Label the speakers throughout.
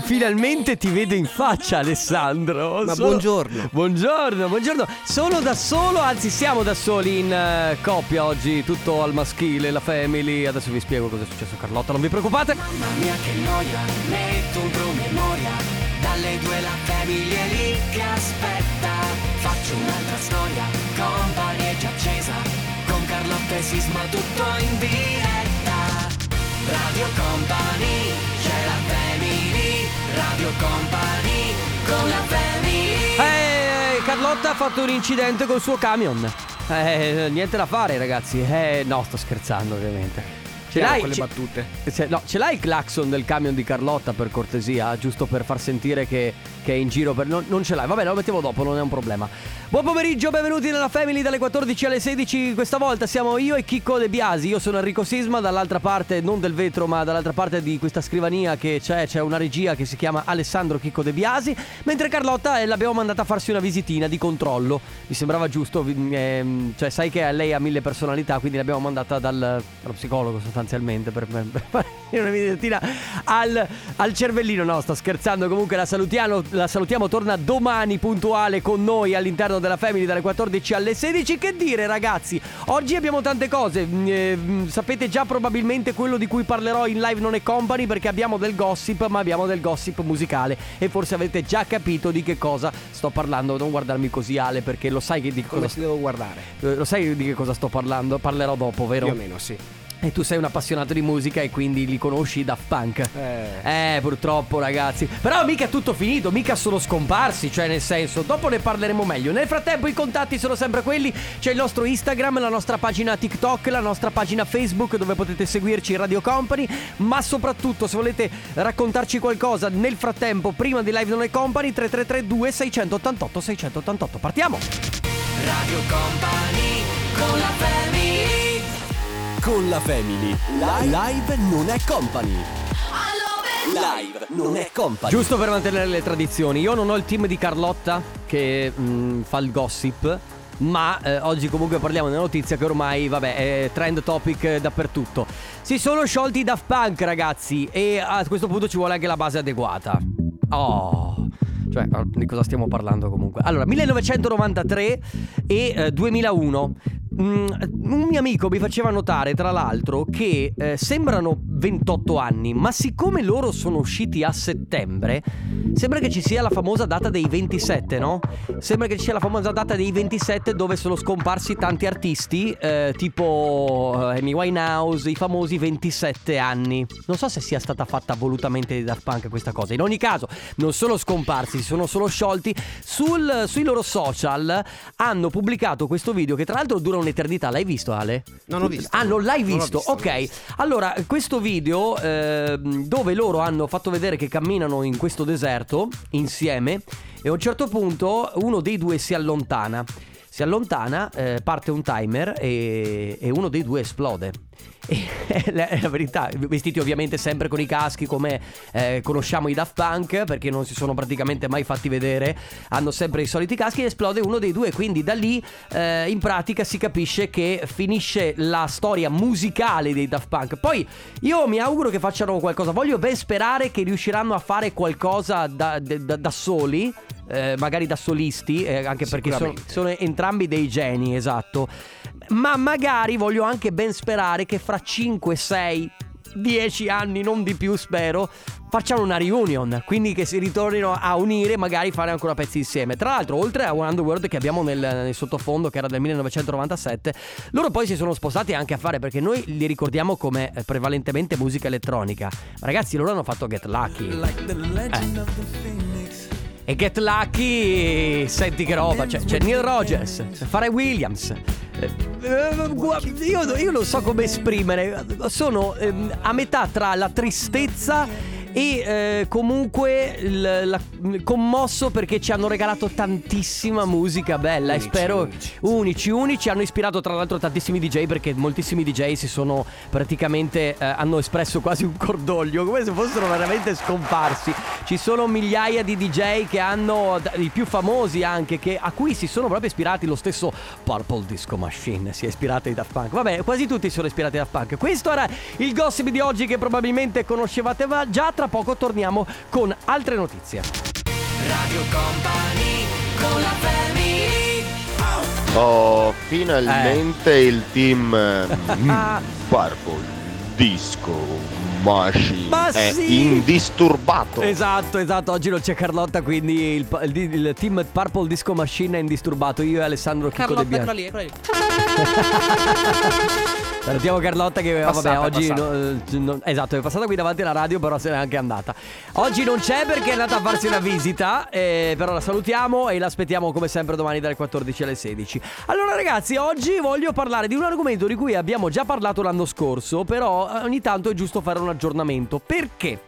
Speaker 1: Finalmente ti vedo in faccia, Alessandro.
Speaker 2: Ma
Speaker 1: Sono-
Speaker 2: buongiorno.
Speaker 1: Buongiorno, buongiorno. Sono da solo, anzi siamo da soli in eh, coppia oggi, tutto al maschile, la family. Adesso vi spiego cosa è successo a Carlotta, non vi preoccupate.
Speaker 3: Mamma mia che noia, metto un promemoria Dalle due la famiglia è lì che aspetta Faccio un'altra storia, company è già accesa Con Carlotta e Sisma tutto in diretta Radio Company, c'è la family Radio Company, con la family
Speaker 1: Eh, Carlotta ha fatto un incidente col suo camion. Eh, niente da fare, ragazzi. Eh, no, sto scherzando, ovviamente. Ce l'hai,
Speaker 2: con le battute.
Speaker 1: ce- no, ce l'hai il clacson del camion di Carlotta per cortesia? Giusto per far sentire che, che è in giro per... Non, non ce l'hai, vabbè lo mettiamo dopo, non è un problema. Buon pomeriggio, benvenuti nella Family dalle 14 alle 16 Questa volta siamo io e Chicco De Biasi. Io sono Enrico Sisma, dall'altra parte, non del vetro ma dall'altra parte di questa scrivania che c'è C'è una regia che si chiama Alessandro Chicco De Biasi Mentre Carlotta eh, l'abbiamo mandata a farsi una visitina di controllo. Mi sembrava giusto, ehm, cioè sai che lei ha mille personalità Quindi l'abbiamo mandata dal, dallo psicologo sostanzialmente per, per- per fare una visitina al, al cervellino No, sto scherzando, comunque la salutiamo, la salutiamo Torna domani puntuale con noi all'interno della Family dalle 14 alle 16 Che dire ragazzi, oggi abbiamo tante cose Mm, eh, mm, Sapete già probabilmente quello di cui parlerò in live non è company Perché abbiamo del gossip, ma abbiamo del gossip musicale E forse avete già capito di che cosa sto parlando Non guardarmi così Ale perché lo sai che di
Speaker 2: Come
Speaker 1: cosa
Speaker 2: si devo guardare?
Speaker 1: eh, Lo sai di che cosa sto parlando? Parlerò dopo, vero?
Speaker 2: Più o meno, sì.
Speaker 1: E tu sei un appassionato di musica e quindi li conosci Daft Punk.
Speaker 2: Eh.
Speaker 1: Eh, purtroppo, ragazzi. Però mica è tutto finito, mica sono scomparsi. Cioè, nel senso, dopo ne parleremo meglio. Nel frattempo, i contatti sono sempre quelli. C'è il nostro Instagram, la nostra pagina TikTok, la nostra pagina Facebook dove potete seguirci Radio Company. Ma soprattutto, se volete raccontarci qualcosa nel frattempo, prima di Live Non è Company, 3332 688 688. Partiamo!
Speaker 3: Radio Company, con la family
Speaker 4: Con la Family. Live, non è company. Live non è company.
Speaker 1: Giusto per mantenere le tradizioni, io non ho il team di Carlotta che mm, fa il gossip. Ma eh, oggi comunque parliamo di una notizia che ormai, vabbè, è trend topic eh, dappertutto. Si sono sciolti i Daft Punk, ragazzi, e a questo punto ci vuole anche la base adeguata. Oh. Cioè, di cosa stiamo parlando comunque? Allora, 1993 e eh, 2001. Mm, un mio amico mi faceva notare, tra l'altro, che eh, sembrano 28 anni, ma siccome loro sono usciti a settembre, sembra che ci sia la famosa data dei 27, no? Sembra che ci sia la famosa data dei 27 dove sono scomparsi tanti artisti, eh, tipo eh, Amy Winehouse, i famosi 27 anni. Non so se sia stata fatta volutamente di Daft Punk questa cosa. In ogni caso, non sono scomparsi, si sono solo sciolti. Sul- sui loro social hanno pubblicato questo video che tra l'altro dura un'eternità. L'hai visto, Ale?
Speaker 2: Non ho visto.
Speaker 1: Ah, non l'hai
Speaker 2: Non
Speaker 1: visto?
Speaker 2: visto,
Speaker 1: ok.
Speaker 2: visto.
Speaker 1: Allora, questo video ehm, dove loro hanno fatto vedere che camminano in questo deserto insieme e a un certo punto uno dei due si allontana. Si allontana, eh, parte un timer e, e uno dei due esplode. E la, la verità, vestiti ovviamente sempre con i caschi come eh, conosciamo i Daft Punk perché non si sono praticamente mai fatti vedere, hanno sempre i soliti caschi e esplode uno dei due, quindi da lì eh, in pratica si capisce che finisce la storia musicale dei Daft Punk. Poi io mi auguro che facciano qualcosa, voglio ben sperare che riusciranno a fare qualcosa da, da- da soli. eh, magari da solisti, eh, anche perché sono, sono entrambi dei geni, esatto. Ma magari voglio anche ben sperare che fra 5, 6, 10 anni, non di più spero, facciano una reunion, quindi che si ritornino a unire e magari fare ancora pezzi insieme. Tra l'altro, oltre a One Underworld che abbiamo nel, nel sottofondo, che era del 1997, loro poi si sono spostati anche a fare, perché noi li ricordiamo come eh, prevalentemente musica elettronica. Ragazzi, loro hanno fatto Get Lucky. E Get Lucky, senti che roba, c'è, c'è Neil Rogers, Pharrell Williams. Eh, eh, Io, io non so come esprimere, sono ehm, a metà tra la tristezza e eh, comunque il- la- commosso perché ci hanno regalato tantissima musica bella e
Speaker 2: Unici,
Speaker 1: spero
Speaker 2: unici.
Speaker 1: unici, unici, hanno ispirato tra l'altro tantissimi DJ perché moltissimi DJ si sono praticamente eh, hanno espresso quasi un cordoglio come se fossero veramente scomparsi. Ci sono migliaia di DJ che hanno i più famosi anche che, a cui si sono proprio ispirati lo stesso Purple Disco Machine si è ispirato ai Daft Punk. Vabbè, quasi tutti sono ispirati ai Daft Punk. Questo era il gossip di oggi che probabilmente conoscevate già tra tra poco torniamo con altre notizie.
Speaker 3: Radio Company con la family
Speaker 2: Oh, finalmente
Speaker 1: Eh.
Speaker 2: il team mm, Purple Disco Machine
Speaker 1: Ma
Speaker 2: è
Speaker 1: sì!
Speaker 2: indisturbato.
Speaker 1: Esatto, esatto, oggi non c'è Carlotta, quindi il, il- il team Purple Disco Machine è indisturbato. Io e Alessandro Chico De
Speaker 5: Carlotta, lì, eccola lì.
Speaker 1: Salutiamo Carlotta che
Speaker 5: Passata,
Speaker 1: vabbè, oggi
Speaker 5: passata.
Speaker 1: no- eh, no- esatto, è passata qui davanti alla radio, però se n'è anche andata. Oggi non c'è perché è andata a farsi una visita, eh, però la salutiamo e l'aspettiamo come sempre domani dalle 14 alle 16. Allora ragazzi, oggi voglio parlare di un argomento di cui abbiamo già parlato l'anno scorso, però eh, ogni tanto è giusto fare un aggiornamento. Perché?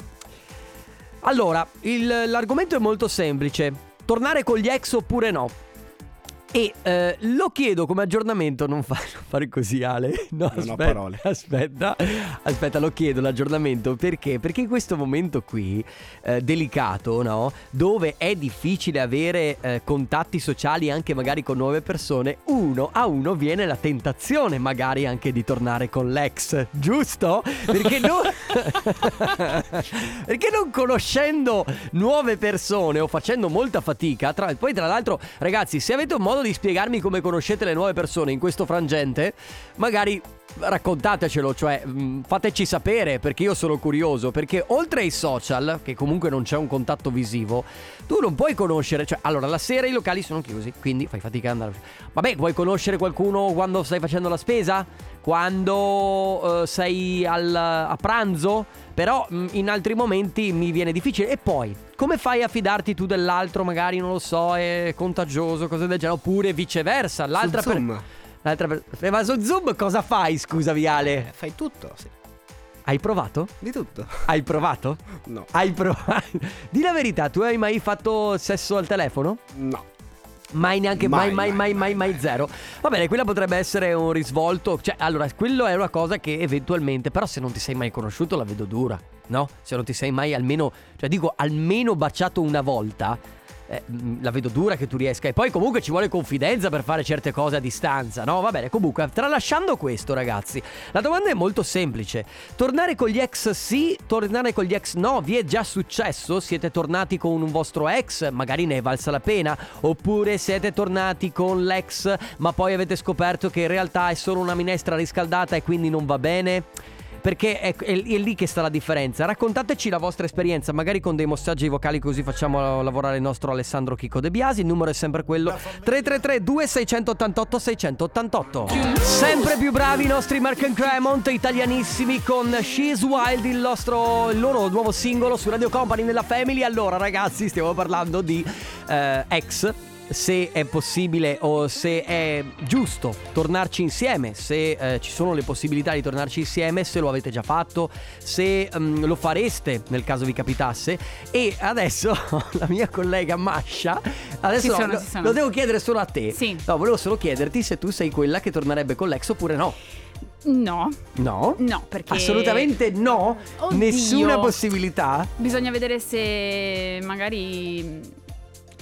Speaker 1: Allora, il- l'argomento è molto semplice. Tornare con gli ex oppure no? E eh, lo chiedo come aggiornamento, non, fa- non fare così Ale. No,
Speaker 5: Non ho
Speaker 1: aspetta,
Speaker 5: parole.
Speaker 1: Aspetta, aspetta, lo chiedo l'aggiornamento perché? Perché in questo momento qui, eh, delicato, no? Dove è difficile avere eh, contatti sociali anche magari con nuove persone, uno a uno viene la tentazione magari anche di tornare con l'ex, giusto? Perché non... perché non conoscendo nuove persone o facendo molta fatica, tra- poi tra l'altro ragazzi se avete un modo di spiegarmi come conoscete le nuove persone in questo frangente, magari raccontatecelo, cioè mh, fateci sapere perché io sono curioso, perché oltre ai social, che comunque non c'è un contatto visivo, tu non puoi conoscere, cioè allora la sera i locali sono chiusi, quindi fai fatica ad andare. Vabbè, vuoi conoscere qualcuno quando stai facendo la spesa? Quando eh, sei al- a pranzo? Però mh, in altri momenti mi viene difficile. E poi, come fai a fidarti tu dell'altro? Magari non lo so, è contagioso, cose del genere. Oppure viceversa. L'altra
Speaker 5: Su
Speaker 1: per-
Speaker 5: Zoom.
Speaker 1: L'altra per- Eh, Ma su Zoom cosa fai, scusa, Viale?
Speaker 5: Eh, Fai tutto, sì.
Speaker 1: Hai provato?
Speaker 5: Di tutto.
Speaker 1: Hai provato?
Speaker 5: No.
Speaker 1: Hai provato? Di la verità, tu hai mai fatto sesso al telefono?
Speaker 5: No.
Speaker 1: Mai neanche mai mai mai
Speaker 5: Mai,
Speaker 1: mai mai,
Speaker 5: mai,
Speaker 1: zero. Va bene, quella potrebbe essere un risvolto. Cioè, allora, quello è una cosa che eventualmente, però se non ti sei mai conosciuto la vedo dura, no? Se non ti sei mai almeno, cioè dico almeno baciato una volta. Eh, mm, la vedo dura che tu riesca. E poi comunque ci vuole confidenza per fare certe cose a distanza, no? Va bene, comunque, tralasciando questo, ragazzi, la domanda è molto semplice. Tornare con gli ex sì, tornare con gli ex no? Vi è già successo? Siete tornati con un vostro ex? Magari ne è valsa la pena? Oppure siete tornati con l'ex, ma poi avete scoperto che in realtà è solo una minestra riscaldata e quindi non va bene? Perché è, è- è lì che sta la differenza. Raccontateci la vostra esperienza, magari con dei messaggi vocali così facciamo lavorare il nostro Alessandro Chico De Biasi. Il numero è sempre quello 333 2688 688. Sempre più bravi i nostri Mark and Cremont, italianissimi con She's Wild, il, nostro, il loro nuovo singolo su Radio Company nella Family. Allora ragazzi, stiamo parlando di eh, ex se è possibile o se è giusto tornarci insieme, se eh, ci sono le possibilità di tornarci insieme, se lo avete già fatto, se mm, lo fareste nel caso vi capitasse. E adesso la mia collega Masha, adesso no,
Speaker 6: sono,
Speaker 1: lo, lo devo chiedere solo a te.
Speaker 6: Sì.
Speaker 1: No, volevo solo chiederti se tu sei quella che tornerebbe con l'ex oppure no.
Speaker 6: No,
Speaker 1: No?
Speaker 6: no, perché
Speaker 1: Assolutamente no?
Speaker 6: Oddio.
Speaker 1: Nessuna possibilità?
Speaker 6: Bisogna vedere se magari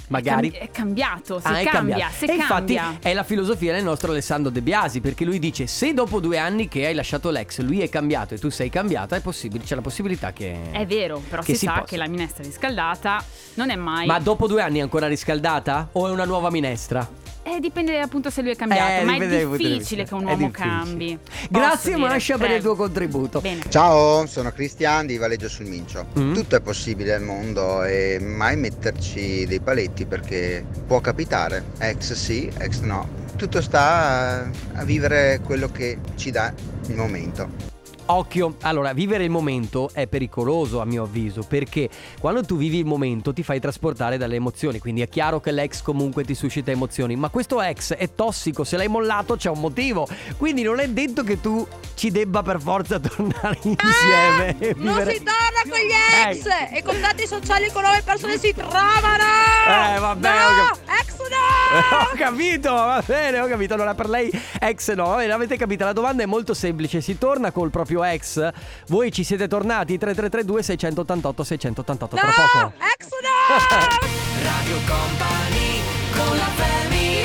Speaker 1: Magari.
Speaker 6: È, cambi- è cambiato, se
Speaker 1: Ah, è
Speaker 6: cambia,
Speaker 1: cambiato.
Speaker 6: se
Speaker 1: e infatti
Speaker 6: cambia.
Speaker 1: è la filosofia del nostro Alessandro De Biasi, perché lui dice se dopo due anni che hai lasciato l'ex lui è cambiato e tu sei cambiata, è possibile, c'è la possibilità che...
Speaker 6: È vero, però
Speaker 1: che
Speaker 6: si,
Speaker 1: si
Speaker 6: sa
Speaker 1: possa.
Speaker 6: che la minestra riscaldata non è mai.
Speaker 1: Ma dopo due anni è ancora riscaldata? O è una nuova minestra?
Speaker 6: Eh, dipende appunto se lui è cambiato.
Speaker 1: Eh,
Speaker 6: ma è difficile che un uomo
Speaker 1: difficile.
Speaker 6: cambi.
Speaker 1: Grazie
Speaker 6: dire,
Speaker 1: Masha per il tuo contributo.
Speaker 6: Bene.
Speaker 7: Ciao, sono Cristian di Valeggio sul Mincio.
Speaker 1: Mm.
Speaker 7: Tutto è possibile al mondo e mai metterci dei paletti perché può capitare. Ex sì, ex no. Tutto sta a- a vivere quello che ci dà il momento.
Speaker 1: Occhio, allora vivere il momento è pericoloso a mio avviso perché quando tu vivi il momento ti fai trasportare dalle emozioni, quindi è chiaro che l'ex comunque ti suscita emozioni, ma questo ex è tossico, se l'hai mollato c'è un motivo, quindi non è detto che tu ci debba per forza tornare insieme. e
Speaker 8: Non si torna con gli ex
Speaker 1: Eh.
Speaker 8: e contatti sociali con nuove persone si trovano!
Speaker 1: Eh, vabbè,
Speaker 8: no!
Speaker 1: cap-
Speaker 8: Ex no!
Speaker 1: ho capito, va bene, ho capito. Allora, per lei, ex no. Va bene, avete capito. La domanda è molto semplice. Si torna col proprio ex? Voi ci siete tornati? 3332 688 688 tra poco.
Speaker 8: No! Ex no!
Speaker 3: Radio Company con la family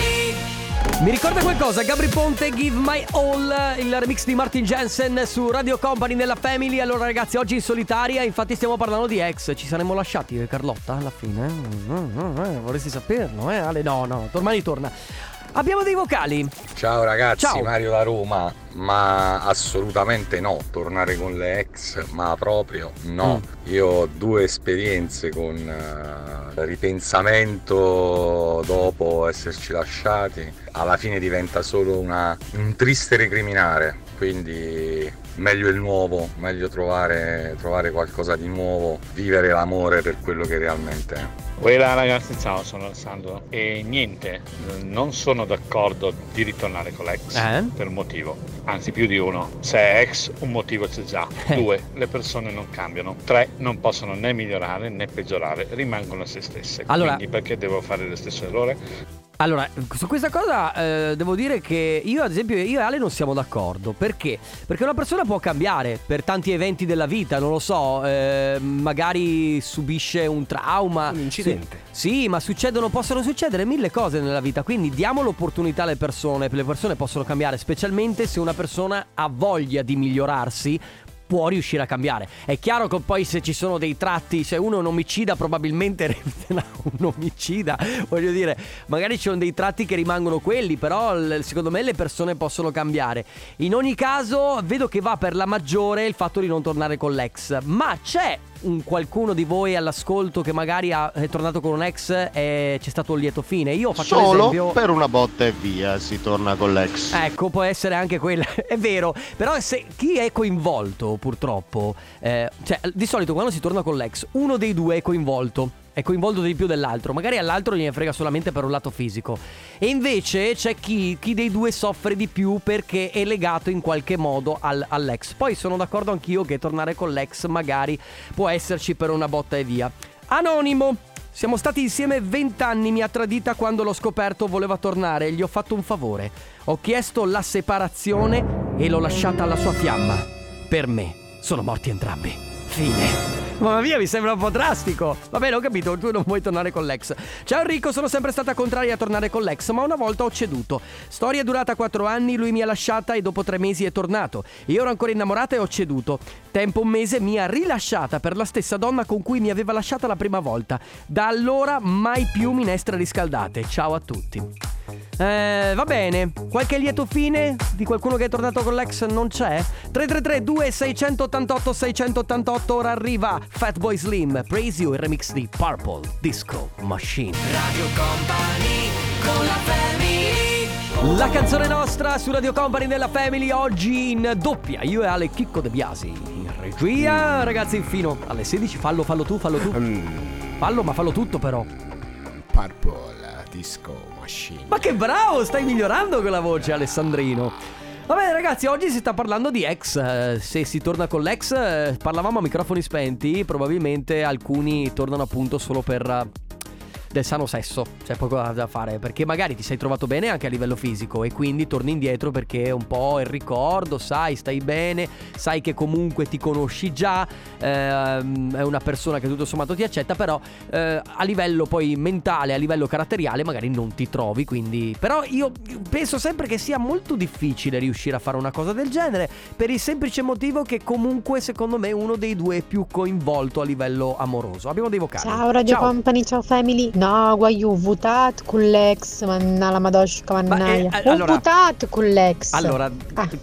Speaker 1: Mi ricorda qualcosa? Gabri Ponte, Give My All, il remix di Martin Jensen su Radio Company nella Family. Allora ragazzi, oggi in solitaria, infatti stiamo parlando di ex. Ci saremmo lasciati eh, Carlotta alla fine? Eh, vorresti saperlo, eh? Ale, no, no, domani torna. Abbiamo dei vocali.
Speaker 9: Ciao ragazzi,
Speaker 1: Ciao.
Speaker 9: Mario da Roma, ma assolutamente no, tornare con le ex, ma proprio no. Io ho due esperienze con eh, ripensamento dopo esserci lasciati, alla fine diventa solo una- un triste recriminare, quindi meglio il nuovo, meglio trovare, trovare qualcosa di nuovo, vivere l'amore per quello che realmente è.
Speaker 10: Quella ragazzi, ciao, sono Alessandro. E niente, non sono d'accordo di ritornare con l'ex
Speaker 1: Eh?
Speaker 10: per un motivo, anzi più di uno. Se è ex, un motivo c'è già. Due, le persone non cambiano. Tre, non possono né migliorare né peggiorare, rimangono se stesse.
Speaker 1: Allora-
Speaker 10: Quindi perché devo fare lo stesso errore?
Speaker 1: Allora, su questa cosa eh, devo dire che io, ad esempio, io e Ale non siamo d'accordo. Perché? Perché una persona può cambiare per tanti eventi della vita, non lo so, eh, magari subisce un trauma.
Speaker 5: Un incidente.
Speaker 1: Sì, sì, ma succedono, possono succedere mille cose nella vita, quindi diamo l'opportunità alle persone, le persone possono cambiare, specialmente se una persona ha voglia di migliorarsi. Può riuscire a cambiare. È chiaro che poi se ci sono dei tratti, se uno è un omicida, probabilmente resterà un omicida. Voglio dire, magari ci sono dei tratti che rimangono quelli, però secondo me le persone possono cambiare. In ogni caso, vedo che va per la maggiore il fatto di non tornare con l'ex. Ma c'è un qualcuno di voi all'ascolto che magari ha- è tornato con un ex e c'è stato un lieto fine. Io faccio
Speaker 2: Solo
Speaker 1: l'esempio.
Speaker 2: per una botta e via si torna con l'ex.
Speaker 1: Ecco, può essere anche quella, è vero. Però se chi è coinvolto, purtroppo, eh, cioè di solito quando si torna con l'ex, uno dei due è coinvolto. È coinvolto di più dell'altro, magari all'altro gliene frega solamente per un lato fisico. E invece c'è chi, chi dei due soffre di più perché è legato in qualche modo al- all'ex. Poi sono d'accordo anch'io che tornare con l'ex magari può esserci per una botta e via. Anonimo, siamo stati insieme 20 anni, mi ha tradita quando l'ho scoperto, voleva tornare, gli ho fatto un favore. Ho chiesto la separazione e l'ho lasciata alla sua fiamma. Per me sono morti entrambi. Fine. Mamma mia, mi sembra un po' drastico. Va bene, ho capito, tu non vuoi tornare con l'ex. Ciao Enrico, sono sempre stata contraria a tornare con l'ex, ma una volta ho ceduto. Storia durata 4 anni, lui mi ha lasciata e dopo 3 mesi è tornato. Io ero ancora innamorata e ho ceduto. Tempo un mese mi ha rilasciata per la stessa donna con cui mi aveva lasciata la prima volta. Da allora mai più minestre riscaldate. Ciao a tutti. Eh, va bene. Qualche lieto fine di qualcuno che è tornato con l'ex non c'è? 333 2688 688 ora arriva Fatboy Slim, Praise You, il remix di Purple Disco Machine.
Speaker 3: Radio Company con la family
Speaker 1: La canzone nostra su Radio Company della Family oggi in doppia. Io e Ale Chicco De Biasi in regia. Ragazzi, fino alle 16 fallo, fallo tu, fallo tu. Fallo, ma fallo tutto però.
Speaker 5: Purple Disco Machine.
Speaker 1: Ma che bravo, stai migliorando con la voce Alessandrino. Va bene ragazzi, oggi si sta parlando di ex, eh, se si torna con l'ex, eh, parlavamo a microfoni spenti, probabilmente alcuni tornano appunto solo per eh, del sano sesso, c'è poco da- fare, perché magari ti sei trovato bene anche a livello fisico e quindi torni indietro perché è un po' il ricordo, sai, stai bene, sai che comunque ti conosci già, ehm, è una persona che tutto sommato ti accetta, però eh, a livello poi mentale, a livello caratteriale magari non ti trovi, quindi... Però io penso sempre che sia molto difficile riuscire a fare una cosa del genere, per il semplice motivo che comunque secondo me uno dei due è più coinvolto a livello amoroso. Abbiamo dei vocali.
Speaker 11: Ciao Radio Company, ciao family. No, guai, ho votato con l'ex, manna la madosca, mannaia.
Speaker 1: eh,
Speaker 11: ho
Speaker 1: allora-
Speaker 11: votato con l'ex.
Speaker 1: Allora,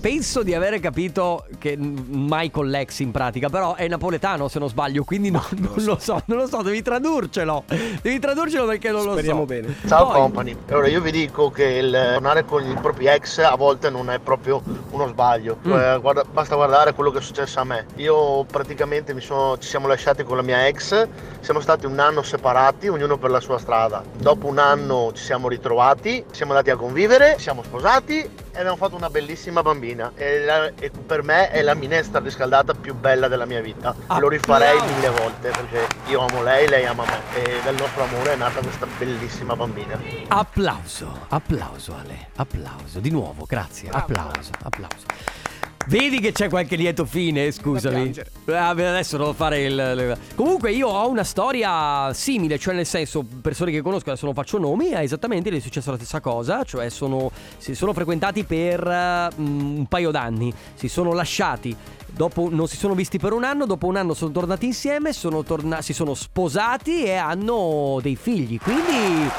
Speaker 1: penso di avere capito che mai con l'ex in pratica, però è napoletano se non sbaglio, quindi non, non lo so, non lo so, devi tradurcelo. Devi tradurcelo perché non lo
Speaker 5: Speriamo
Speaker 1: so.
Speaker 5: bene.
Speaker 12: Ciao
Speaker 1: Poi-
Speaker 12: company, allora io vi dico che il tornare con i propri ex a volte non è proprio uno sbaglio,
Speaker 1: Mm.
Speaker 12: Eh, guarda- basta guardare quello che è successo a me. Io praticamente mi sono- ci siamo lasciati con la mia ex, siamo stati un anno separati, ognuno per la sua strada. Dopo un anno ci siamo ritrovati, siamo andati a convivere, siamo sposati e abbiamo fatto una bellissima bambina. E, la- e per me è la minestra riscaldata più bella della mia vita. Lo rifarei mille volte perché io amo lei, lei ama me e dal nostro amore è nata questa bellissima bambina.
Speaker 1: Applauso, applauso Ale, applauso. Di nuovo, grazie. Applauso, applauso. Vedi che c'è qualche lieto fine, scusami. Ah, adesso devo fare il, Comunque io ho una storia simile, cioè nel senso, persone che conosco, adesso non faccio nomi, è esattamente gli è successa la stessa cosa, cioè sono, si sono frequentati per eh, un paio d'anni, si sono lasciati. Dopo non si sono visti per un anno, dopo un anno sono tornati insieme, sono torna- si sono sposati e hanno dei figli. Quindi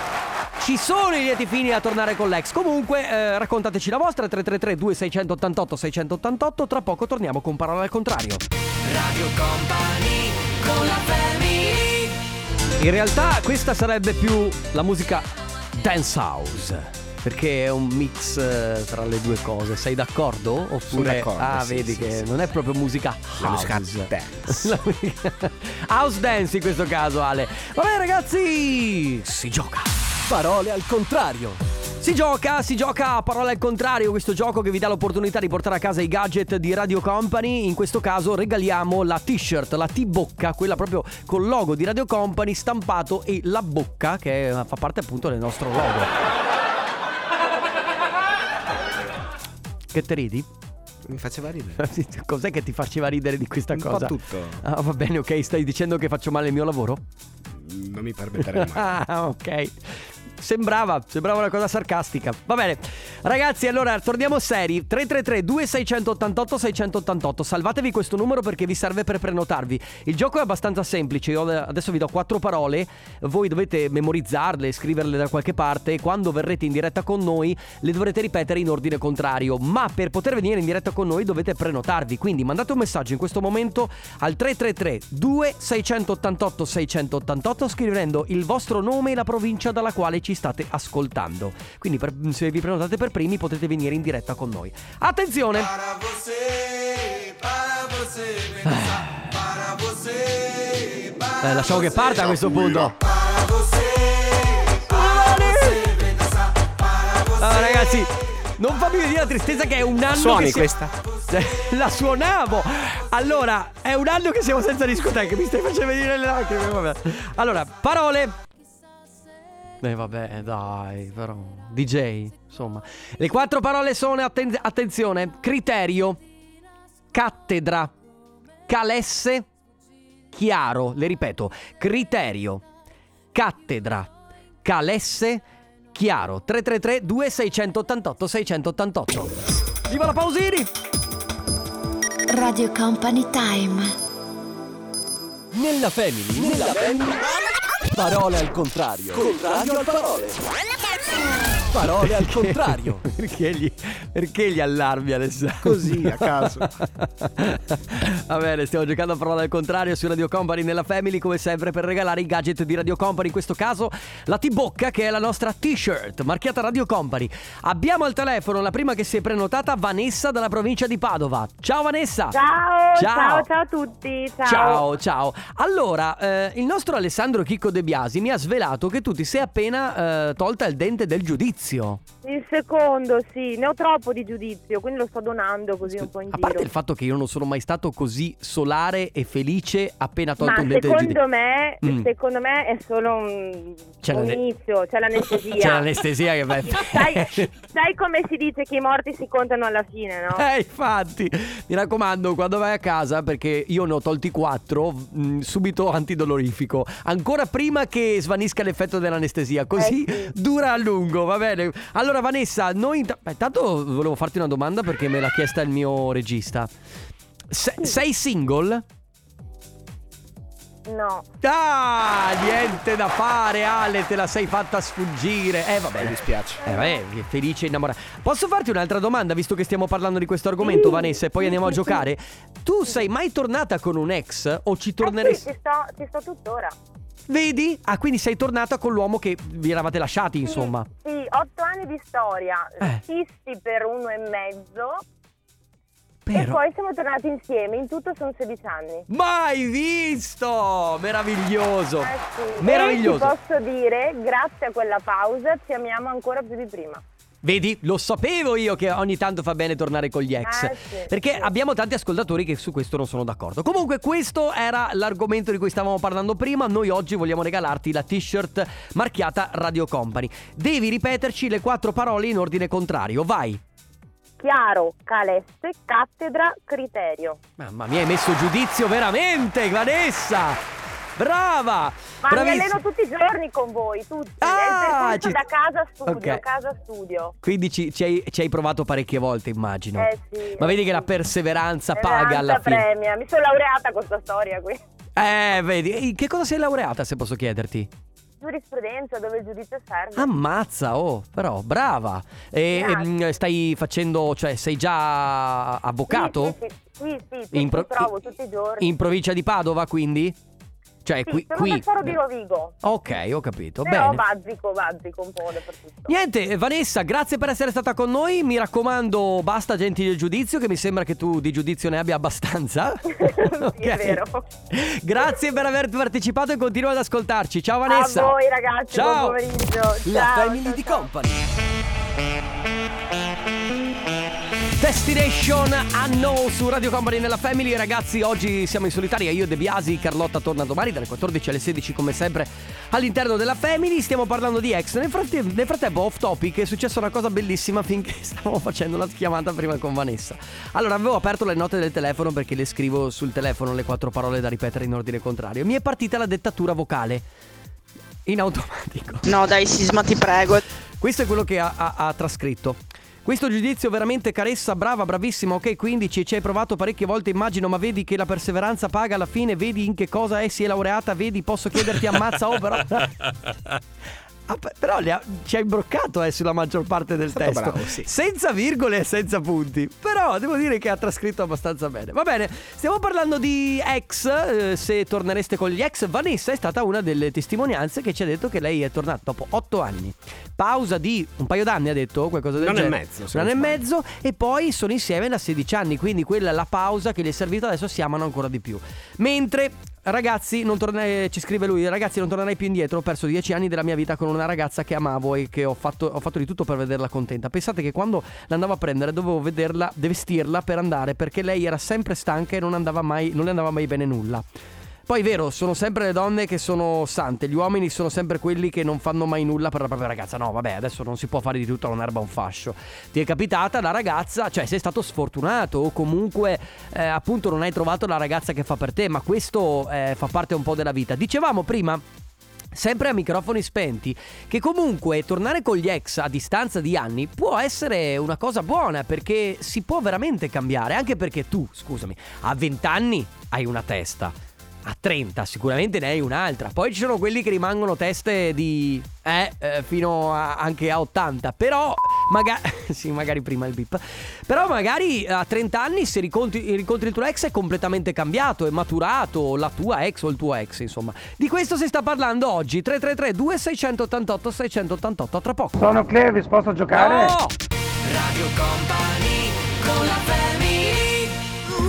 Speaker 1: ci sono i lieti fini a tornare con l'ex. Comunque, eh, raccontateci la vostra 333 2688 688. Tra poco torniamo con parole al contrario.
Speaker 3: Radio Company con la family
Speaker 1: In realtà, questa sarebbe più la musica dance house. Perché è un mix eh, tra le due cose. Sei d'accordo? Oppure.
Speaker 5: Sono d'accordo,
Speaker 1: ah,
Speaker 5: sì,
Speaker 1: vedi
Speaker 5: sì,
Speaker 1: che
Speaker 5: sì.
Speaker 1: non è proprio musica
Speaker 5: La
Speaker 1: house.
Speaker 5: musica dance.
Speaker 1: La musica- house dance in questo caso, Ale. Vabbè, ragazzi, si gioca.
Speaker 4: Parole al contrario.
Speaker 1: Si gioca, si gioca a parole al contrario, questo gioco che vi dà l'opportunità di portare a casa i gadget di Radio Company. In questo caso regaliamo la t-shirt, la T-bocca, quella proprio col logo di Radio Company stampato e la bocca che fa parte appunto del nostro logo. Che te ridi?
Speaker 5: Mi faceva ridere.
Speaker 1: Cos'è che ti faceva ridere di questa
Speaker 5: Un
Speaker 1: cosa?
Speaker 5: tutto.
Speaker 1: Ah, va bene, ok, stai dicendo che faccio male il mio lavoro?
Speaker 5: Non mi permetterei mai.
Speaker 1: Ah, ok. Sembrava, sembrava una cosa sarcastica. Va bene. Ragazzi, allora torniamo seri. 333 2688 688. Salvatevi questo numero perché vi serve per prenotarvi. Il gioco è abbastanza semplice. Io adesso vi do quattro parole. Voi dovete memorizzarle, scriverle da qualche parte e quando verrete in diretta con noi le dovrete ripetere in ordine contrario. Ma per poter venire in diretta con noi dovete prenotarvi. Quindi mandate un messaggio in questo momento al 333 2688 688 scrivendo il vostro nome e la provincia dalla quale ci state ascoltando. Quindi per- se vi prenotate per primi potete venire in diretta con noi. Attenzione! Eh, lasciamo che parta a questo punto. Ah, ragazzi, non fammi vedere la tristezza che è un anno
Speaker 5: Suoni
Speaker 1: che si-
Speaker 5: questa?
Speaker 1: La suonavo. Allora, è un anno che siamo senza discoteca, mi stai facendo venire le lacrime, vabbè. Allora, parole. Eh vabbè, dai, però. DJ, insomma. Le quattro parole sono atten- attenzione, criterio, cattedra, calesse, chiaro, le ripeto, criterio, cattedra, calesse, chiaro. 333 2688 688. Viva la Pausini!
Speaker 13: Radio Company Time.
Speaker 4: Nella family. Nella family. Parole al contrario. Contrario al parole. Parole al contrario.
Speaker 1: Perché gli, perché gli allarmi Alessandro?
Speaker 5: Così, a caso.
Speaker 1: Va bene, stiamo giocando a parola al contrario su Radio Company nella Family come sempre per regalare i gadget di Radio Company, in questo caso la T-Bocca che è la nostra t-shirt marchiata Radio Company. Abbiamo al telefono la prima che si è prenotata, Vanessa dalla provincia di Padova. Ciao Vanessa!
Speaker 8: Ciao,
Speaker 1: Ciao.
Speaker 8: ciao, ciao a tutti. Ciao.
Speaker 1: Ciao, ciao. Allora, eh, il nostro Alessandro Chicco De Biasi mi ha svelato che tu ti sei appena eh, tolta il dente del giudizio.
Speaker 8: Il secondo, sì, ne ho troppo di giudizio, quindi lo sto donando così un po' in
Speaker 1: A
Speaker 8: giro.
Speaker 1: parte il fatto che io non sono mai stato così solare e felice appena tolto
Speaker 8: Ma
Speaker 1: un dente
Speaker 8: secondo me,
Speaker 1: Mm.
Speaker 8: secondo me è solo un,
Speaker 1: C'è
Speaker 8: un inizio, c'è l'anestesia.
Speaker 1: C'è l'anestesia che vai.
Speaker 8: sai, sai come si dice che i morti si contano alla fine, no?
Speaker 1: Eh, infatti, mi raccomando, quando vai a casa, perché io ne ho tolti quattro, mh, subito antidolorifico. Ancora prima che svanisca l'effetto dell'anestesia, così
Speaker 8: Eh,
Speaker 1: dura a lungo, va bene. Allora, Vanessa, noi. beh, Intanto volevo farti una domanda perché me l'ha chiesta il mio regista. Se- sei single?
Speaker 8: No.
Speaker 1: Ah, niente da fare, Ale, te la sei fatta sfuggire. Eh, vabbè.
Speaker 5: Mi dispiace.
Speaker 1: Eh, vabbè, felice innamorata. Posso farti un'altra domanda, visto che stiamo parlando di questo argomento, Vanessa, e poi andiamo a giocare? Tu sei mai tornata con un ex o ci
Speaker 8: Eh
Speaker 1: torneresti?
Speaker 8: sì, ci sto, ci sto tuttora.
Speaker 1: Vedi? Ah, quindi sei tornata con l'uomo che vi eravate lasciati, insomma.
Speaker 8: Sì, otto anni di storia,
Speaker 1: Eh.
Speaker 8: fissi per uno e mezzo. E
Speaker 1: Però-
Speaker 8: poi siamo tornati insieme, in tutto sono 16 anni.
Speaker 1: Mai visto! Meraviglioso!
Speaker 8: Eh sì.
Speaker 1: Meraviglioso!
Speaker 8: E ti posso dire, grazie a quella pausa, ci amiamo ancora più di prima.
Speaker 1: Vedi, lo sapevo io che ogni tanto fa bene tornare con gli ex.
Speaker 8: Eh, sì,
Speaker 1: perché
Speaker 8: sì.
Speaker 1: abbiamo tanti ascoltatori che su questo non sono d'accordo. Comunque, questo era l'argomento di cui stavamo parlando prima. Noi oggi vogliamo regalarti la t-shirt marchiata Radio Company. Devi ripeterci le quattro parole in ordine contrario. Vai.
Speaker 8: chiaro, calesse, cattedra, criterio.
Speaker 1: Mamma mia, hai messo giudizio veramente, Vanessa! Brava!
Speaker 8: Ma mi
Speaker 1: Bravissima.
Speaker 8: alleno tutti i giorni con voi, tutti.
Speaker 1: Ah,
Speaker 8: È il percorso
Speaker 1: ci-
Speaker 8: da casa studio,
Speaker 1: Ok.
Speaker 8: casa studio.
Speaker 1: Quindi ci, ci hai, ci hai provato parecchie volte, immagino.
Speaker 8: Eh sì,
Speaker 1: Ma
Speaker 8: eh
Speaker 1: vedi che
Speaker 8: sì.
Speaker 1: la perseveranza
Speaker 8: Speranza
Speaker 1: paga alla fine.
Speaker 8: premia. Mi sono laureata con questa storia qui.
Speaker 1: Eh, vedi, E che cosa sei laureata, se posso chiederti?
Speaker 8: Giurisprudenza, dove il giudizio serve.
Speaker 1: Ammazza, oh, però, brava. E
Speaker 8: Grazie.
Speaker 1: ehm, stai facendo, cioè, sei già avvocato?
Speaker 8: Sì, sì, sì, sì, sì,
Speaker 1: In pro-
Speaker 8: provo tutti i giorni.
Speaker 1: In provincia di Padova, quindi? Cioè,
Speaker 8: Sì,
Speaker 1: qui.
Speaker 8: sono
Speaker 1: qui.
Speaker 8: del Foro di Rovigo.
Speaker 1: Ok, ho capito.
Speaker 8: Però
Speaker 1: Bene.
Speaker 8: bazzico, bazzico un po' dappertutto.
Speaker 1: Niente, Vanessa, grazie per essere stata con noi. Mi raccomando, basta gentile giudizio, che mi sembra che tu di giudizio ne abbia abbastanza.
Speaker 8: Sì, è vero.
Speaker 1: Grazie per aver partecipato e continua ad ascoltarci. Ciao Vanessa.
Speaker 8: A voi ragazzi,
Speaker 1: Ciao.
Speaker 8: buon pomeriggio.
Speaker 4: La
Speaker 8: Ciao,
Speaker 4: Family
Speaker 8: ciao,
Speaker 4: di
Speaker 8: ciao.
Speaker 4: Company.
Speaker 1: Destination Unknown su Radio Company nella Family. Ragazzi oggi siamo in solitaria. Io De Biasi, Carlotta torna domani dalle 14 alle 16 come sempre all'interno della Family. Stiamo parlando di ex Nel frattempo, nel frattempo off topic è successa una cosa bellissima Finché stavamo facendo la chiamata prima con Vanessa. Allora avevo aperto le note del telefono Perché le scrivo sul telefono le quattro parole da ripetere in ordine contrario. Mi è partita la dettatura vocale. In automatico.
Speaker 13: No dai Sisma ti prego.
Speaker 1: questo è quello che ha, ha- ha trascritto. Questo giudizio veramente caressa, brava, bravissima, ok 15, ci hai provato parecchie volte immagino, ma vedi che la perseveranza paga alla fine, vedi in che cosa è, si è laureata, vedi, posso chiederti ammazza, oh però... Ah, pe- però ha- ci ha imbroccato eh, sulla maggior parte del testo.
Speaker 5: bravo, sì.
Speaker 1: senza virgole e senza punti. Però devo dire che ha trascritto abbastanza bene. Va bene stiamo parlando di ex eh, se tornereste con gli ex Vanessa è stata una delle testimonianze che ci ha detto che lei è tornata dopo 8 anni. Pausa di un paio d'anni ha detto qualcosa del
Speaker 5: Un anno e
Speaker 1: genere.
Speaker 5: mezzo,
Speaker 1: un anno e
Speaker 5: non
Speaker 1: mezzo e poi sono insieme da 16 anni quindi quella è la pausa che gli è servita adesso si amano ancora di più. Mentre Ragazzi, non tornerei, ci scrive lui, ragazzi non tornerei più indietro, ho perso 10 anni della mia vita con una ragazza che amavo e che ho fatto, ho fatto di tutto per vederla contenta. Pensate che quando l'andavo a prendere dovevo vederla, vestirla per andare perché lei era sempre stanca e non, andava mai, non le andava mai bene nulla. Poi è vero, sono sempre le donne che sono sante, gli uomini sono sempre quelli che non fanno mai nulla per la propria ragazza. No, vabbè, adesso non si può fare di tutto un'erba un fascio. Ti è capitata la ragazza, cioè sei stato sfortunato o comunque eh, appunto non hai trovato la ragazza che fa per te, ma questo eh, fa parte un po' della vita. Dicevamo prima Sempre a microfoni spenti, che comunque tornare con gli ex a distanza di anni può essere una cosa buona perché si può veramente cambiare, anche perché tu, scusami, a 20 anni hai una testa, a 30 sicuramente ne hai un'altra, poi ci sono quelli che rimangono teste di... eh, eh, fino a- anche a 80, però magari... sì, magari prima il bip, però magari a 30 anni se ricontri, ricontri il tuo ex è completamente cambiato, è maturato, la tua ex o il tuo ex, insomma. Di questo si sta parlando oggi, 333 2688 688, a tra poco.
Speaker 14: Sono Clevis, posso giocare?
Speaker 1: Oh!
Speaker 3: Radio Company con la family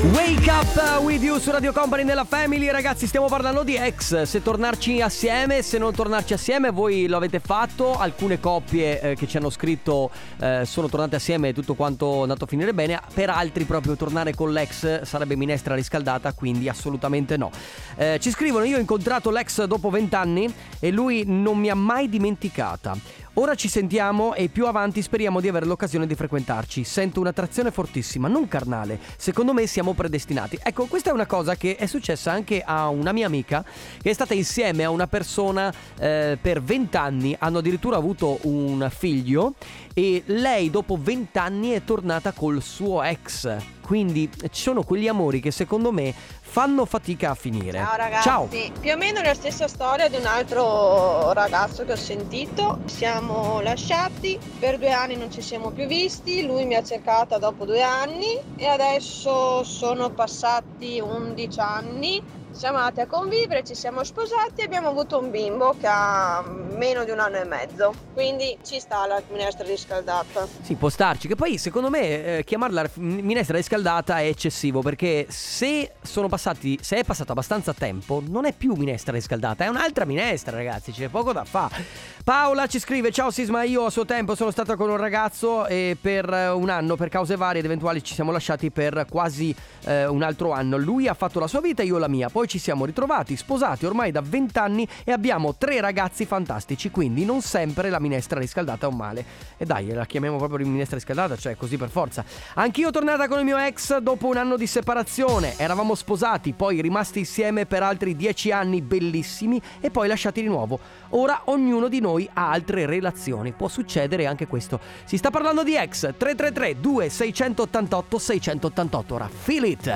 Speaker 1: Wake up with you su Radio Company nella Family. Ragazzi stiamo parlando di ex. Se tornarci assieme, se non tornarci assieme Voi lo avete fatto. Alcune coppie eh, che ci hanno scritto eh, Sono tornate assieme e tutto quanto è andato a finire bene. Per altri proprio tornare con l'ex Sarebbe minestra riscaldata Quindi assolutamente no. Eh, Ci scrivono io ho incontrato l'ex dopo 20 anni E lui non mi ha mai dimenticata Ora ci sentiamo e più avanti speriamo di avere l'occasione di frequentarci. Sento un'attrazione fortissima, non carnale. Secondo me siamo predestinati. Ecco, questa è una cosa che è successa anche a una mia amica che è stata insieme a una persona eh, per 20 anni. Hanno addirittura avuto un figlio e lei dopo 20 anni è tornata col suo ex. Quindi ci sono quegli amori che secondo me fanno fatica a finire.
Speaker 15: Ciao ragazzi,
Speaker 1: Ciao.
Speaker 15: più o meno la stessa storia di un altro ragazzo che ho sentito. Siamo lasciati, per due anni non ci siamo più visti, lui mi ha cercata dopo due anni e adesso sono passati 11 anni. Siamo andati a convivere, ci siamo sposati e abbiamo avuto un bimbo che ha meno di un anno e mezzo. Quindi ci sta la minestra riscaldata.
Speaker 1: Sì, può starci. Che poi, secondo me, eh, chiamarla minestra riscaldata è eccessivo. Perché se sono passati. Se è passato abbastanza tempo, non è più minestra riscaldata, è un'altra minestra, ragazzi. C'è poco da fare. Paola ci scrive: Ciao Sisma, io a suo tempo sono stata con un ragazzo e per eh, un anno, per cause varie ed eventuali, ci siamo lasciati per quasi eh, un altro anno. Lui ha fatto la sua vita, io la mia. Poi ci siamo ritrovati, sposati ormai da 20 anni e abbiamo tre ragazzi fantastici, quindi non sempre la minestra riscaldata è un male. E dai, la chiamiamo proprio minestra riscaldata, cioè così per forza. Anch'io tornata con il mio ex dopo un anno di separazione, eravamo sposati, poi rimasti insieme per altri 10 anni bellissimi e poi lasciati di nuovo. Ora ognuno di noi ha altre relazioni, può succedere anche questo. Si sta parlando di ex 333 2688 688. Ora feel it.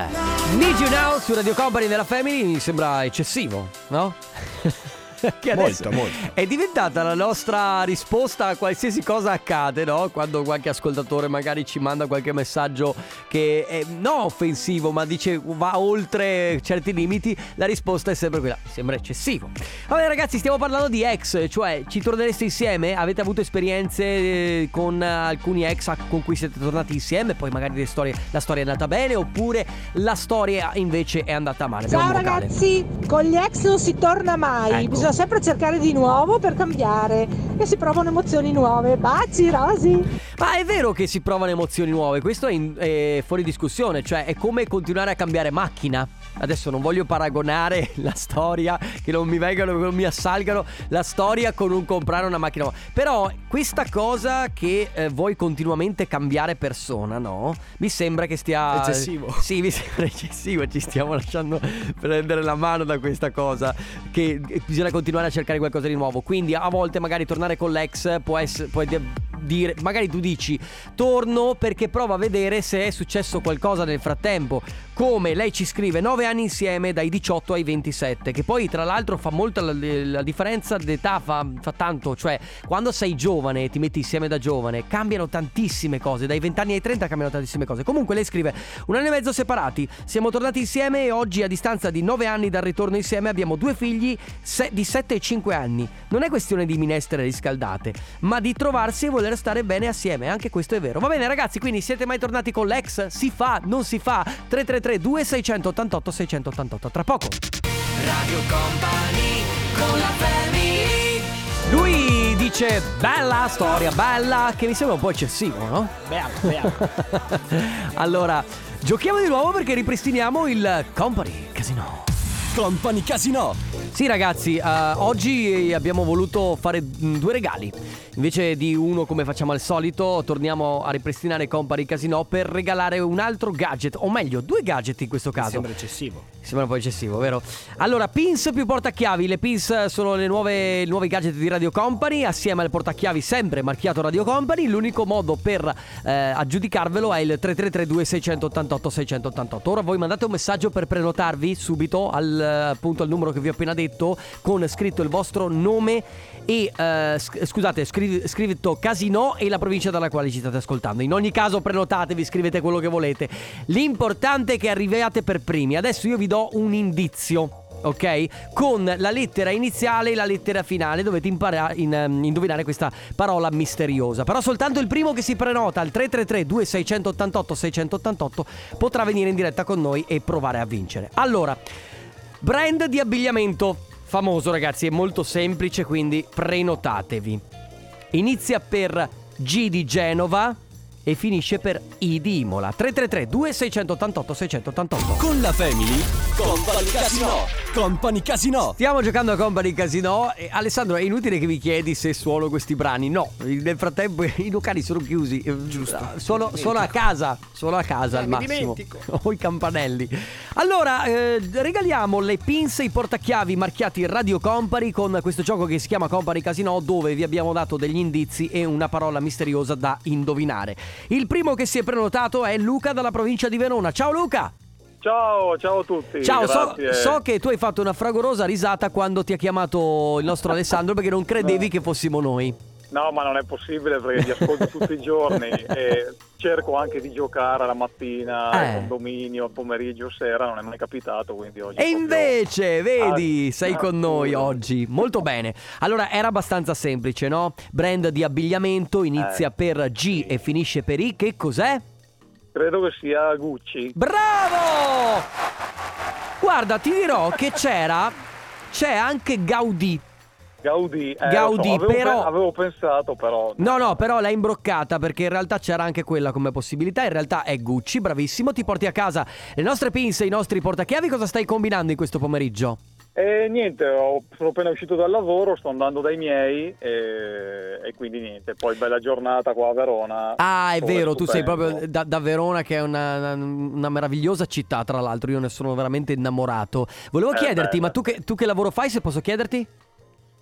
Speaker 1: Need you now su Radio Company della Family mi sembra eccessivo, no? che adesso
Speaker 5: Molto, molto.
Speaker 1: È diventata la nostra risposta a qualsiasi cosa accade, no? Quando qualche ascoltatore magari ci manda qualche messaggio che è non offensivo, ma dice va oltre certi limiti, la risposta è sempre quella. Sembra eccessivo. Vabbè, ragazzi, stiamo parlando di ex, cioè ci tornereste insieme? Avete avuto esperienze eh, con alcuni ex con cui siete tornati insieme? Poi magari le storie- la storia è andata bene, oppure la storia invece è andata male.
Speaker 13: Ciao ragazzi, con gli ex non si torna mai,
Speaker 1: Ecco.
Speaker 13: bisogna sempre cercare di nuovo per cambiare e si provano emozioni nuove. Baci Rosy!
Speaker 1: Ma è vero che si provano emozioni nuove, questo è, in- è fuori discussione, cioè è come continuare a cambiare macchina. Adesso non voglio paragonare la storia, che non mi vengano, che non mi assalgano la storia con un comprare una macchina nuova. Però questa cosa che eh, vuoi continuamente cambiare persona, no? Mi sembra che stia...
Speaker 5: Eccessivo.
Speaker 1: Sì, mi sembra eccessivo, ci stiamo lasciando prendere la mano da questa cosa, che bisogna continuare a cercare qualcosa di nuovo. Quindi a volte magari tornare con l'ex può essere... Può dire, magari tu dici torno perché provo a vedere se è successo qualcosa nel frattempo. Come lei ci scrive 9 anni insieme dai 18 ai 27, che poi tra l'altro fa molto la, la differenza d'età, fa, fa tanto, cioè quando sei giovane e ti metti insieme da giovane cambiano tantissime cose, dai 20 anni ai 30 cambiano tantissime cose. Comunque lei scrive un anno e mezzo separati, siamo tornati insieme e oggi a distanza di 9 anni dal ritorno insieme abbiamo due figli se- di 7 e 5 anni. Non è questione di minestre riscaldate, ma di trovarsi e voler stare bene assieme, anche questo è vero. Va bene ragazzi, quindi siete mai tornati con l'ex? Si fa, non si fa? 333 2688 688 tra poco.
Speaker 3: Radio Company con la family
Speaker 1: Lui dice bella storia, bella, che mi sembra un po' eccessivo, no?
Speaker 5: Bella, bella.
Speaker 1: allora, giochiamo di nuovo perché ripristiniamo il Company Casino.
Speaker 4: Company Casino.
Speaker 1: Sì ragazzi, eh, oggi abbiamo voluto fare mm, due regali. Invece di uno come facciamo al solito, torniamo a ripristinare Company Casino per regalare un altro gadget, o meglio, due gadget in questo
Speaker 5: Mi
Speaker 1: caso.
Speaker 5: sembra eccessivo.
Speaker 1: Sembra un po' eccessivo, vero? Allora, pins più portachiavi. Le pins sono le nuove, i nuovi gadget di Radio Company. Assieme al portachiavi sempre marchiato Radio Company. L'unico modo per eh, aggiudicarvelo è il 3332 688 688. Ora voi mandate un messaggio per prenotarvi subito al, eh, appunto al numero che vi ho appena detto con scritto il vostro nome e eh, sc- scusate, scrivi- scritto Casino e la provincia dalla quale ci state ascoltando. In ogni caso prenotatevi, scrivete quello che volete. L'importante è che arriviate per primi. Adesso io vi do un indizio. Ok? Con la lettera iniziale e la lettera finale dovete imparare in, ehm, indovinare questa parola misteriosa. Però soltanto il primo che si prenota al 333 2688 688 potrà venire in diretta con noi e provare a vincere. Allora, brand di abbigliamento famoso ragazzi, è molto semplice, quindi prenotatevi. Inizia per G di Genova e finisce per I di Imola. 333 2688 688.
Speaker 4: Con la Family. Company Casino. Company Casino.
Speaker 1: Stiamo giocando a Company Casino e Alessandro è inutile che vi chiedi se suono questi brani. No, nel frattempo i locali sono chiusi. Giusto. Sono, sono a casa, sono a casa
Speaker 5: Eh,
Speaker 1: al
Speaker 5: mi
Speaker 1: massimo.
Speaker 5: dimentico.
Speaker 1: Ho i campanelli. Allora, eh, regaliamo le pinze e i portachiavi marchiati Radio Company con questo gioco che si chiama Company Casino dove vi abbiamo dato degli indizi e una parola misteriosa da indovinare. Il primo che si è prenotato è Luca dalla provincia di Verona. Ciao Luca!
Speaker 14: Ciao, ciao a tutti.
Speaker 1: Ciao, so, so che tu hai fatto una fragorosa risata quando ti ha chiamato il nostro Alessandro perché non credevi che fossimo noi.
Speaker 14: No, ma non è possibile perché li ascolto tutti i giorni e cerco anche di giocare la mattina,
Speaker 1: Eh.
Speaker 14: al condominio, al pomeriggio, sera, non è mai capitato, quindi oggi...
Speaker 1: E
Speaker 14: proprio-
Speaker 1: invece, vedi,
Speaker 14: Ah,
Speaker 1: sei
Speaker 14: ah,
Speaker 1: con noi
Speaker 14: scusa.
Speaker 1: oggi. Molto bene. Allora, era abbastanza semplice, no? Brand di abbigliamento, inizia
Speaker 14: Eh.
Speaker 1: per G e finisce per I. Che cos'è?
Speaker 14: Credo che sia Gucci.
Speaker 1: Bravo! Guarda, ti dirò che c'era. C'è anche Gaudì.
Speaker 14: Gaudì, eh,
Speaker 1: Gaudì,
Speaker 14: so, avevo,
Speaker 1: però-
Speaker 14: pe- avevo pensato però.
Speaker 1: No, no, però l'hai imbroccata perché in realtà c'era anche quella come possibilità. In realtà è Gucci, bravissimo. Ti porti a casa le nostre pinze, i nostri portachiavi. Cosa stai combinando in questo pomeriggio?
Speaker 14: E niente, ho- sono appena uscito dal lavoro, sto andando dai miei e, e quindi niente, poi bella giornata qua a Verona.
Speaker 1: Ah, è vero, tu sei
Speaker 14: stupendo.
Speaker 1: proprio da, da Verona, che è una, una meravigliosa città, tra l'altro. Io ne sono veramente innamorato. Volevo
Speaker 14: Eh,
Speaker 1: chiederti,
Speaker 14: bella.
Speaker 1: ma tu che, tu che lavoro fai, se posso chiederti?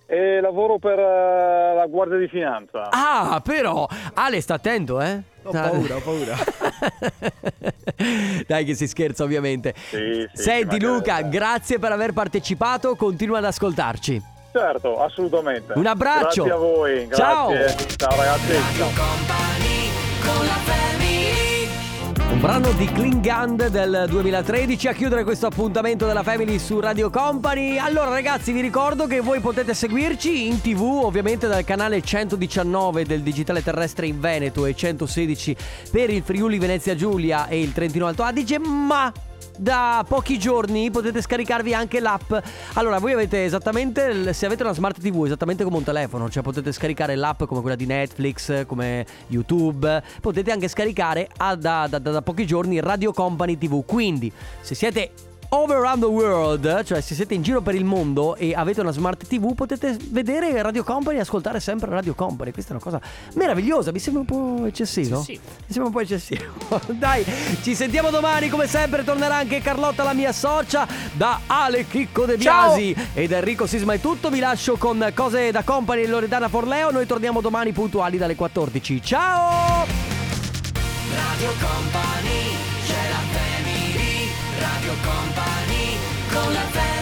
Speaker 14: E lavoro per eh, la Guardia di Finanza.
Speaker 1: Ah, però, Ale, sta attento, eh?
Speaker 5: Ho paura, ho paura.
Speaker 1: Dai che si scherza ovviamente.
Speaker 14: Sì, sì,
Speaker 1: Senti Luca, grazie per aver partecipato, continua ad ascoltarci.
Speaker 14: Certo, assolutamente.
Speaker 1: Un abbraccio.
Speaker 14: Grazie a voi.
Speaker 1: Ciao.
Speaker 14: Grazie. Ciao ragazzi. Ciao.
Speaker 1: Un brano di Klingand del 2013 a chiudere questo appuntamento della Family su Radio Company. Allora ragazzi vi ricordo che voi potete seguirci in tv ovviamente dal canale 119 del Digitale Terrestre in Veneto e 116 per il Friuli Venezia Giulia e il Trentino Alto Adige, ma da pochi giorni potete scaricarvi anche l'app. Allora, voi avete esattamente, se avete una smart TV, esattamente come un telefono, cioè potete scaricare l'app come quella di Netflix, come YouTube, potete anche scaricare a- da, da- da- da pochi giorni Radio Company TV. Quindi, se siete over around the world, cioè se siete in giro per il mondo e avete una smart TV, potete vedere Radio Company e ascoltare sempre Radio Company. Questa è una cosa meravigliosa, mi sembra un po' eccessivo.
Speaker 5: Sì, sì.
Speaker 1: Mi sembra un po' eccessivo. Dai, ci sentiamo domani. Come sempre, tornerà anche Carlotta, la mia socia. Da Ale Chicco De
Speaker 5: Ciao.
Speaker 1: Biasi ed Enrico Sisma è tutto. Vi lascio con cose da company e Loredana Forleo. Noi torniamo domani puntuali dalle 14. Ciao!
Speaker 3: Radio Company Radio Company con la family